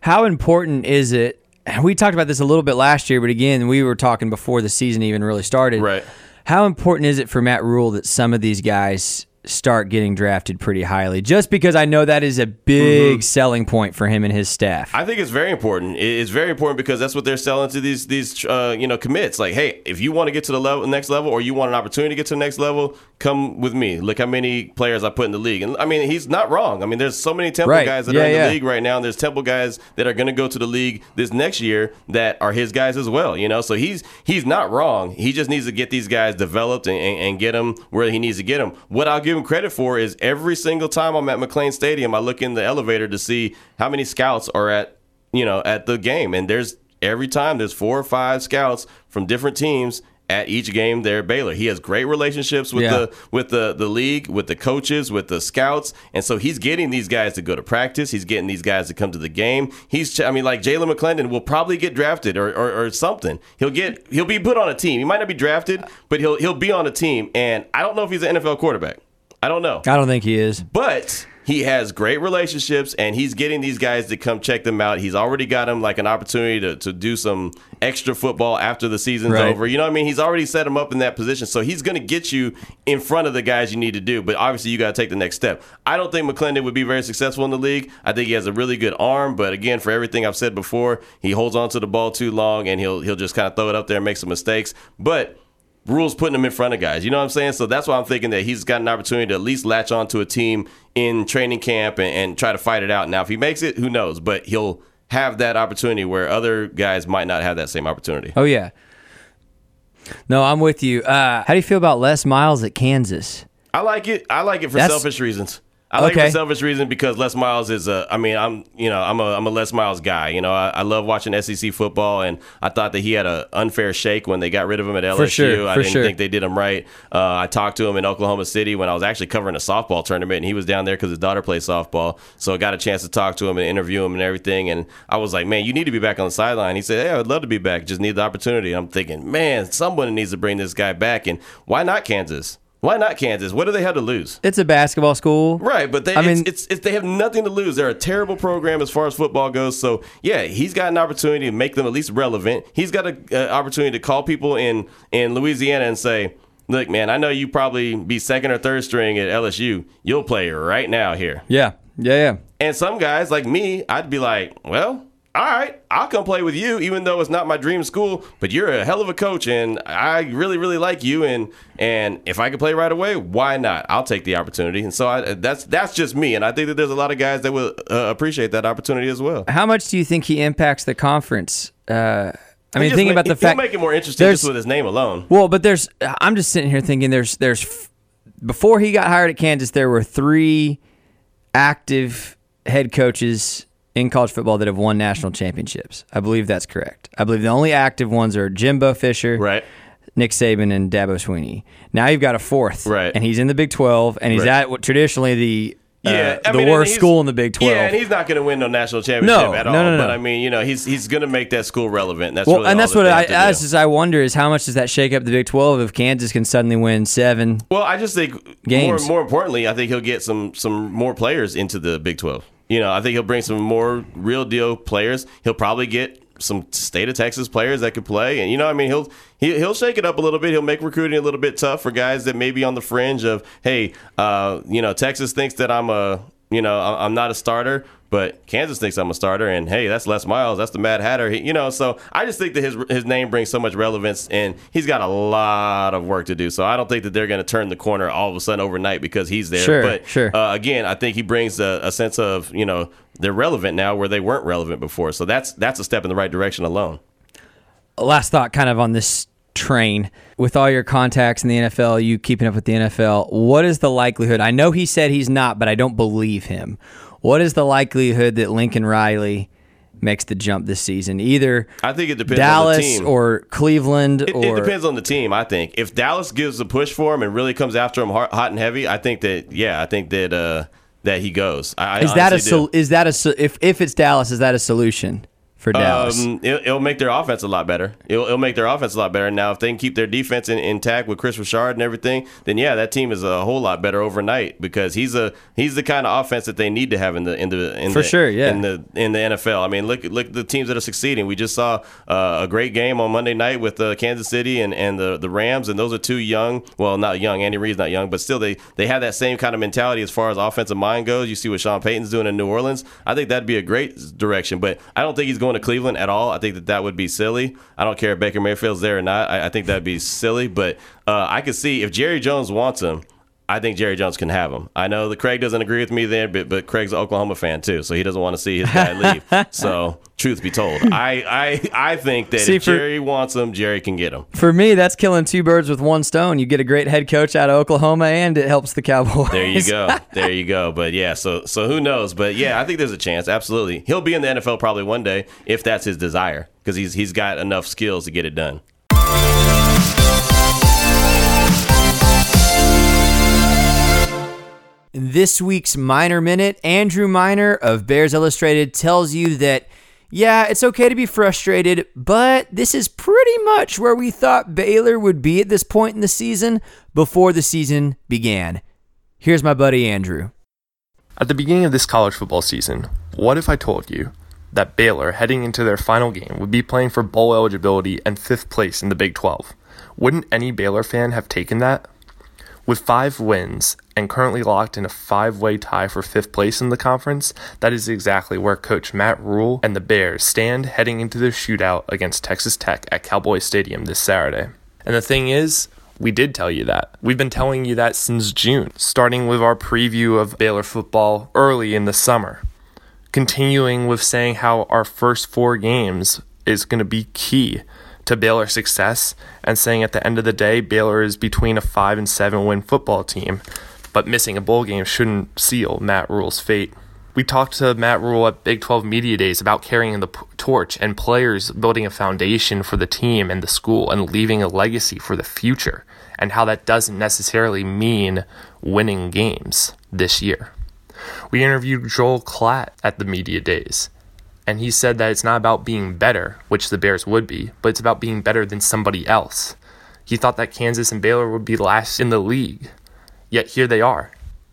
How important is it? We talked about this a little bit last year, but again, we were talking before the season even really started. Right. How important is it for Matt Rhule that some of these guys start getting drafted pretty highly? Just because I know that is a big selling point for him and his staff. I think it's very important. It's very important because that's what they're selling to these these uh, you know commits. Like, hey, if you want to get to the level next level, or you want an opportunity to get to the next level, come with me. Look how many players I put in the league, and I mean he's not wrong. I mean there's so many Temple Right. guys that Yeah, are in yeah. the league right now, and there's Temple guys that are going to go to the league this next year that are his guys as well. You know, so he's he's not wrong. He just needs to get these guys developed and, and, and get them where he needs to get them. What I'll give him credit for is every single time I'm at McLane Stadium, I look in the elevator to see how many scouts are at you know at the game, and there's every time there's four or five scouts from different teams at each game there at Baylor. He has great relationships with Yeah. the with the the league, with the coaches, with the scouts, and so he's getting these guys to go to practice. He's getting these guys to come to the game. He's, I mean, like Jalan McClendon will probably get drafted or, or, or something. He'll get he'll be put on a team. He might not be drafted, but he'll he'll be on a team. And I don't know if he's an NFL quarterback. I don't know. I don't think he is. But he has great relationships and he's getting these guys to come check them out. He's already got him like an opportunity to, to do some extra football after the season's Right. over. You know what I mean? He's already set him up in that position. So he's going to get you in front of the guys you need to do. But obviously, you got to take the next step. I don't think McClendon would be very successful in the league. I think he has a really good arm. But again, for everything I've said before, he holds on to the ball too long and he'll, he'll just kind of throw it up there and make some mistakes. But Rhule's putting him in front of guys. You know what I'm saying? So that's why I'm thinking that he's got an opportunity to at least latch on to a team in training camp and, and try to fight it out. Now, if he makes it, who knows? But he'll have that opportunity where other guys might not have that same opportunity. Oh yeah. No, I'm with you. Uh, how do you feel about Les Miles at Kansas? I like it. I like it for That's- selfish reasons. I like it Okay. for selfish reasons because Les Miles is a. I mean, I'm you know I'm a I'm a Les Miles guy. You know, I, I love watching SEC football, and I thought that he had an unfair shake when they got rid of him at LSU. sure, I for didn't sure. think they did him right. Uh, I talked to him in Oklahoma City when I was actually covering a softball tournament, and he was down there because his daughter plays softball. So I got a chance to talk to him and interview him and everything. And I was like, man, you need to be back on the sideline. He said, hey, I would love to be back. Just need the opportunity. I'm thinking, man, someone needs to bring this guy back, and why not Kansas? Why not Kansas? What do they have to lose? It's a basketball school. Right, but they I it's, mean- it's, it's they have nothing to lose. They're a terrible program as far as football goes. So yeah, he's got an opportunity to make them at least relevant. He's got an opportunity to call people in in Louisiana and say, "Look, man, I know you probably be second or third string at LSU. You'll play right now here." Yeah. Yeah. Yeah. And some guys like me, I'd be like, "Well." All right, I'll come play with you, even though it's not my dream school. But you're a hell of a coach, and I really, really like you. And and if I could play right away, why not? I'll take the opportunity. And so I, that's that's just me. And I think that there's a lot of guys that will uh, appreciate that opportunity as well. How much do you think he impacts the conference? Uh, I mean, thinking ma- about the fact. make it more interesting just with his name alone. Well, but there's. I'm just sitting here thinking there's there's f- before he got hired at Kansas, there were three active head coaches in college football that have won national championships. I believe that's correct. I believe the only active ones are Jimbo Fisher, Right. Nick Saban, and Dabo Swinney. Now you've got a fourth, Right. And he's in the Big Twelve, and he's Right. at what traditionally the uh, Yeah, I the mean, worst school in the Big Twelve. Yeah, and he's not going to win no national championship No, at all. no, no, no. But I mean, you know, he's he's going to make that school relevant. And that's well, really and that's that what I as I wonder is how much does that shake up the Big Twelve if Kansas can suddenly win seven? Well, I just think more Games. more importantly, I think he'll get some some more players into the Big Twelve. You know, I think he'll bring some more real deal players. He'll probably get some state of Texas players that could play, and you know, I mean, he'll he, he'll shake it up a little bit. He'll make recruiting a little bit tough for guys that may be on the fringe of, hey, uh, you know, Texas thinks that I'm a you know I'm not a starter. But Kansas thinks I'm a starter, and hey, that's Les Miles. That's the Mad Hatter. He, you know, so I just think that his his name brings so much relevance, and he's got a lot of work to do. So I don't think that they're going to turn the corner all of a sudden overnight because he's there. Sure, but sure. Uh, again, I think he brings a, a sense of you know they're relevant now where they weren't relevant before. So that's that's a step in the right direction alone. last thought kind of on this train with all your contacts in the NFL, you keeping up with the NFL, what is the likelihood? I know he said he's not, but I don't believe him. What is the likelihood that Lincoln Riley makes the jump this season? Either I think it depends on the Dallas team. or Cleveland It, or it depends on the team. I think if Dallas gives a push for him and really comes after him hot, and heavy, I think that yeah, I think that uh, that he goes. I, I is that a do. is that a if if it's Dallas is that a solution for Dallas? Um, it'll, it'll make their offense a lot better. It'll, it'll make their offense a lot better. Now, if they can keep their defense in, intact with Kris Richard and everything, then yeah, that team is a whole lot better overnight because he's a he's the kind of offense that they need to have in the in the in For the, sure, yeah. in the in the NFL. I mean, look look at the teams that are succeeding. We just saw uh, a great game on Monday night with uh, Kansas City and, and the the Rams, and those are two young. Well, not young. Andy Reid's not young, but still they they have that same kind of mentality as far as offensive mind goes. You see what Sean Payton's doing in New Orleans. I think that'd be a great direction, but I don't think he's going to Cleveland at all. I think that that would be silly. I don't care if Baker Mayfield's there or not. I, I think that'd be silly, but uh, I could see if Jerry Jones wants him. I think Jerry Jones can have him. I know that Craig doesn't agree with me there, but, but Craig's an Oklahoma fan too, so he doesn't want to see his guy leave. *laughs* So, truth be told, I I, I think that See, if for- Jerry wants him, Jerry can get him. for me, that's killing two birds with one stone. You get a great head coach out of Oklahoma, and it helps the Cowboys. There you go. *laughs* There you go. But yeah, so so who knows? But yeah, I think there's a chance. Absolutely, he'll be in the NFL probably one day if that's his desire, because he's he's got enough skills to get it done. This week's Miner Minute, Andrew Miner of Bears Illustrated tells you that, yeah, it's okay to be frustrated, but this is pretty much where we thought Baylor would be at this point in the season before the season began. Here's my buddy Andrew. At the beginning of this college football season, what if I told you that Baylor, heading into their final game, would be playing for bowl eligibility and fifth place in the Big 12? Wouldn't any Baylor fan have taken that? With five wins and currently locked in a five way tie for fifth place in the conference, that is exactly where coach Matt Rhule and the Bears stand heading into their shootout against Texas Tech at Cowboy Stadium this Saturday. And the thing is, we did tell you that. We've been telling you that since June, starting with our preview of Baylor football early in the summer, continuing with saying how our first four games is going to be key to Baylor's success and saying at the end of the day, Baylor is between a 5 and 7 win football team, but missing a bowl game shouldn't seal Matt Rhule's fate. We talked to Matt Rhule at Big 12 Media Days about carrying the torch and players building a foundation for the team and the school and leaving a legacy for the future, and how that doesn't necessarily mean winning games this year. We interviewed Joel Klatt at the Media Days and he said that it's not about being better, which the Bears would be, but it's about being better than somebody else. He thought that Kansas and Baylor would be last in the league. Yet here they are,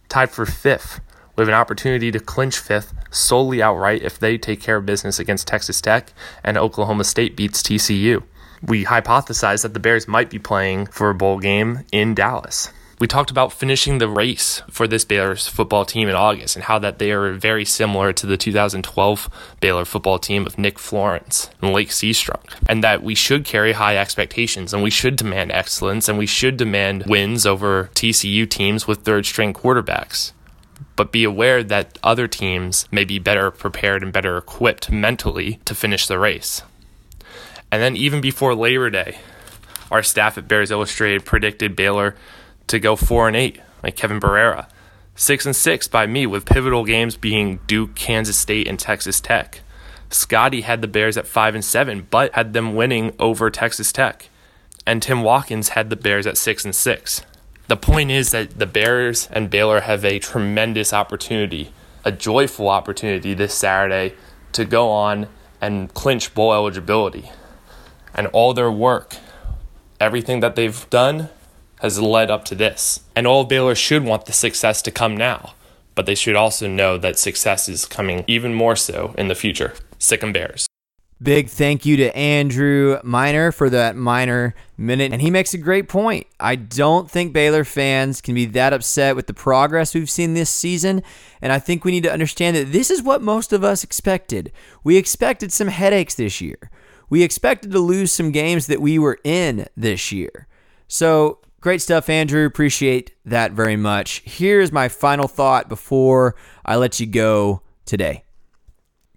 tied for fifth, with an opportunity to clinch fifth solely outright if they take care of business against Texas Tech and Oklahoma State beats TCU. We hypothesized that the Bears might be playing for a bowl game in Dallas. We talked about finishing the race for this Baylor's football team in August and how that they are very similar to the 2012 Baylor football team of Nick Florence and Lache Seastrunk, and that we should carry high expectations and we should demand excellence and we should demand wins over TCU teams with third string quarterbacks. But be aware that other teams may be better prepared and better equipped mentally to finish the race. And then, even before Labor Day, our staff at Bears Illustrated predicted Baylor to go four and eight, like Kevin Barrera. Six and six by me, with pivotal games being Duke, Kansas State, and Texas Tech. Scotty had the Bears at five and seven, but had them winning over Texas Tech. And Tim Watkins had the Bears at six and six. The point is that the Bears and Baylor have a tremendous opportunity, a joyful opportunity this Saturday to go on and clinch bowl eligibility. And all their work, everything that they've done, has led up to this. And all Baylor should want the success to come now, but they should also know that success is coming even more so in the future. Sic 'em Bears. Big thank you to Andrew Miner for that Miner minute. And he makes a great point. I don't think Baylor fans can be that upset with the progress we've seen this season. And I think we need to understand that this is what most of us expected. We expected some headaches this year. We expected to lose some games that we were in this year. So Great stuff, Andrew. Appreciate that very much. Here's my final thought before I let you go today.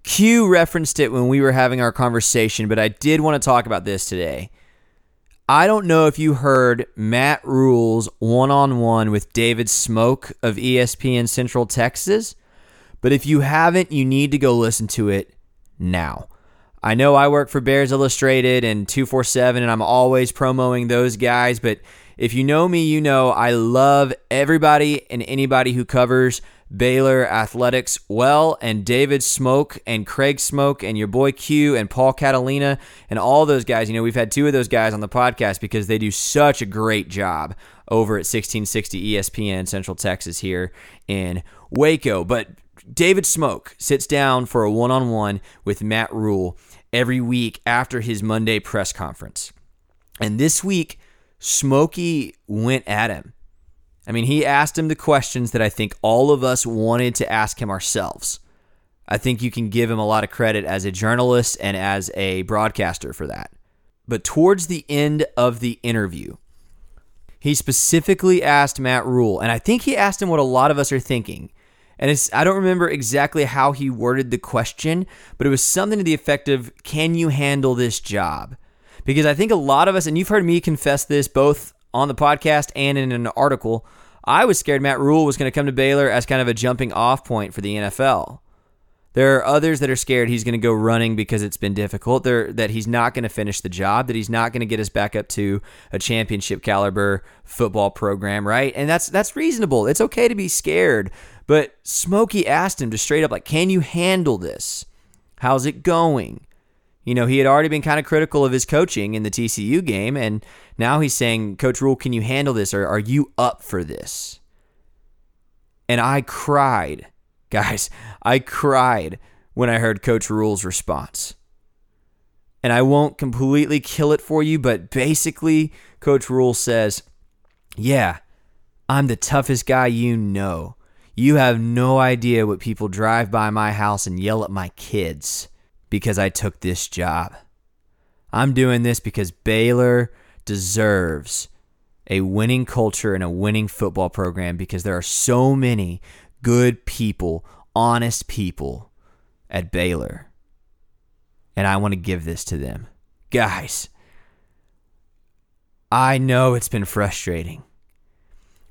Q referenced it when we were having our conversation, but I did want to talk about this today. I don't know if you heard Matt Rhule's one on one with David Smoke of ESPN Central Texas, but if you haven't, you need to go listen to it now. I know I work for Bears Illustrated and 247, and I'm always promoting those guys, but if you know me, you know I love everybody and anybody who covers Baylor athletics well, and David Smoke and Craig Smoke and your boy Q and Paul Catalina and all those guys. You know, we've had two of those guys on the podcast because they do such a great job over at 1660 ESPN Central Texas here in Waco. But David Smoke sits down for a one on one with Matt Rhule every week after his Monday press conference. And this week, Smokey went at him. I mean, he asked him the questions that I think all of us wanted to ask him ourselves. I think you can give him a lot of credit as a journalist and as a broadcaster for that. But towards the end of the interview, he specifically asked Matt Rhule, and I think he asked him what a lot of us are thinking. And I don't remember exactly how he worded the question, but it was something to the effect of Can you handle this job? Because I think a lot of us, and you've heard me confess this both on the podcast and in an article, I was scared Matt Rhule was going to come to Baylor as kind of a jumping off point for the NFL. There are others that are scared he's going to go running because it's been difficult. They're, that he's not going to finish the job. That he's not going to get us back up to a championship caliber football program, right? And that's that's reasonable. It's okay to be scared. But Smokey asked him to straight up like, "Can you handle this? How's it going?" You know, he had already been kind of critical of his coaching in the TCU game, and now he's saying, Coach Rhule, can you handle this? Or are you up for this? And I cried *laughs* Guys, I cried when I heard Coach Rhule's response. And I won't completely kill it for you, but basically, Coach Rhule says, Yeah, I'm the toughest guy you know. You have no idea what people drive by my house and yell at my kids because I took this job. I'm doing this because Baylor deserves a winning culture and a winning football program because there are so many good people, honest people at Baylor. And I want to give this to them. Guys, I know it's been frustrating.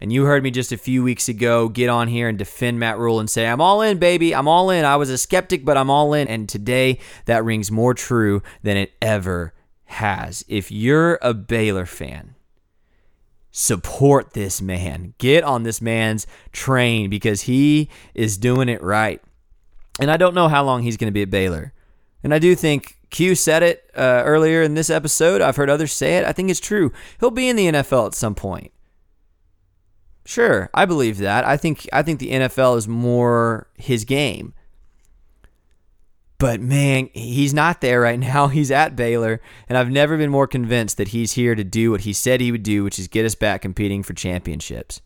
And you heard me just a few weeks ago get on here and defend Matt Rhule and say, I'm all in, baby. I'm all in. I was a skeptic, but I'm all in. And today that rings more true than it ever has. If you're a Baylor fan, support this man. Get on this man's train because he is doing it right. And I don't know how long he's going to be at Baylor. And I do think Q said it uh, earlier in this episode. I've heard others say it. I think it's true. He'll be in the NFL at some point. Sure, I believe that. I think I think the NFL is more his game. But man, he's not there right now. *laughs* He's at Baylor, and I've never been more convinced that he's here to do what he said he would do, which is get us back competing for championships.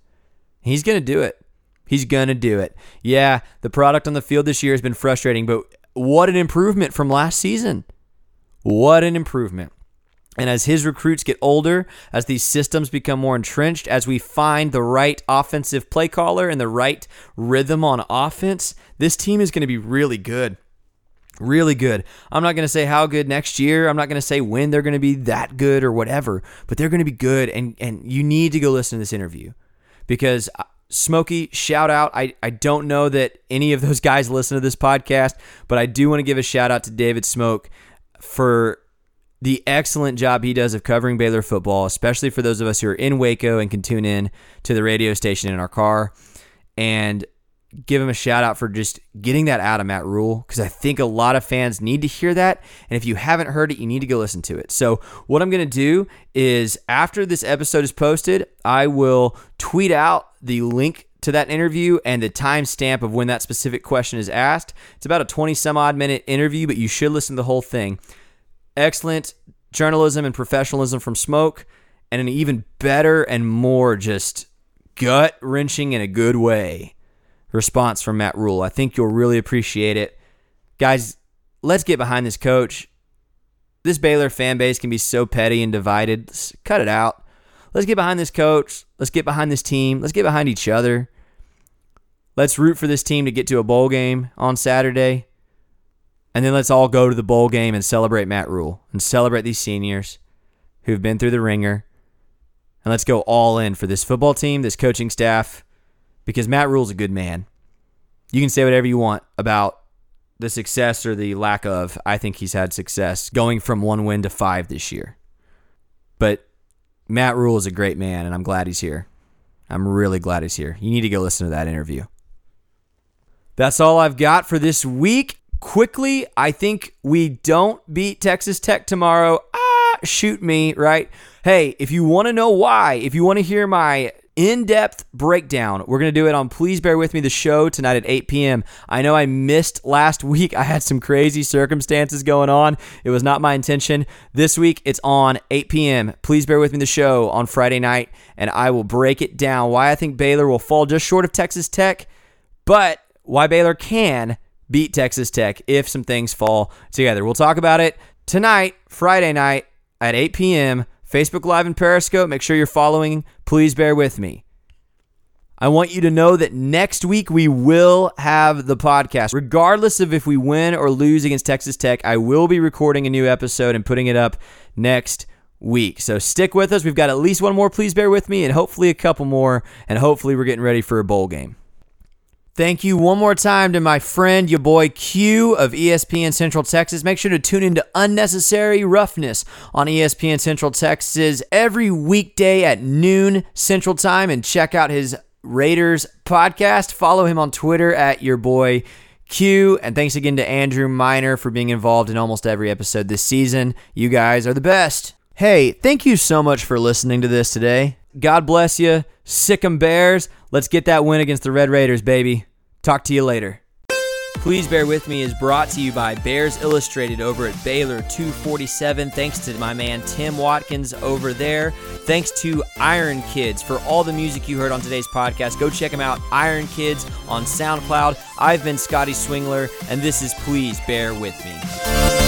He's going to do it. He's going to do it. Yeah, the product on the field this year has been frustrating, but what an improvement from last season. What an improvement. And as his recruits get older, as these systems become more entrenched, as we find the right offensive play caller and the right rhythm on offense, this team is going to be really good. Really good. I'm not going to say how good next year. I'm not going to say when they're going to be that good or whatever, but they're going to be good. And, and you need to go listen to this interview because uh, Smokey, shout out. I, I don't know that any of those guys listen to this podcast, but I do want to give a shout out to David Smoke for the excellent job he does of covering Baylor football, especially for those of us who are in Waco and can tune in to the radio station in our car. And give him a shout out for just getting that out of Matt Rhule because I think a lot of fans need to hear that. And if you haven't heard it, you need to go listen to it. So, what I'm going to do is after this episode is posted, I will tweet out the link to that interview and the timestamp of when that specific question is asked. It's about a 20 some odd minute interview, but you should listen to the whole thing. Excellent journalism and professionalism from Smoke, and an even better and more just gut wrenching in a good way response from Matt Rhule. I think you'll really appreciate it. Guys, let's get behind this coach. This Baylor fan base can be so petty and divided. Let's cut it out. Let's get behind this coach. Let's get behind this team. Let's get behind each other. Let's root for this team to get to a bowl game on Saturday. And then let's all go to the bowl game and celebrate Matt Rhule and celebrate these seniors who've been through the ringer. And let's go all in for this football team, this coaching staff, because Matt Rhule's a good man. You can say whatever you want about the success or the lack of. I think he's had success going from one win to five this year. But Matt Rhule is a great man, and I'm glad he's here. I'm really glad he's here. You need to go listen to that interview. That's all I've got for this week. Quickly, I think we don't beat Texas Tech tomorrow. Ah, shoot me, right? Hey, if you want to know why, if you want to hear my in depth breakdown. We're going to do it on Please Bear With Me, the show tonight at 8 p.m. I know I missed last week. I had some crazy circumstances going on. It was not my intention. This week, it's on 8 p.m. Please Bear With Me, the show on Friday night, and I will break it down why I think Baylor will fall just short of Texas Tech, but why Baylor can beat Texas Tech if some things fall together. We'll talk about it tonight, Friday night at 8 p.m. Facebook Live and Periscope. Make sure you're following. Please bear with me. I want you to know that next week we will have the podcast. Regardless of if we win or lose against Texas Tech, I will be recording a new episode and putting it up next week. So stick with us. We've got at least one more. Please bear with me, and hopefully a couple more. And hopefully we're getting ready for a bowl game. Thank you one more time to my friend, your boy Q of ESPN Central Texas. Make sure to tune into Unnecessary Roughness on ESPN Central Texas every weekday at noon Central Time and check out his Raiders podcast. Follow him on Twitter at your boy Q. And thanks again to Andrew Miner for being involved in almost every episode this season. You guys are the best. Hey, thank you so much for listening to this today. God bless you. Sic 'em Bears. Let's get that win against the Red Raiders, baby. Talk to you later. Please Bear With Me is brought to you by Bears Illustrated over at Baylor 247. Thanks to my man Tim Watkins over there. Thanks to Iron Kids for all the music you heard on today's podcast. Go check them out, Iron Kids on SoundCloud. I've been Scotty Swingler, and this is Please Bear With Me.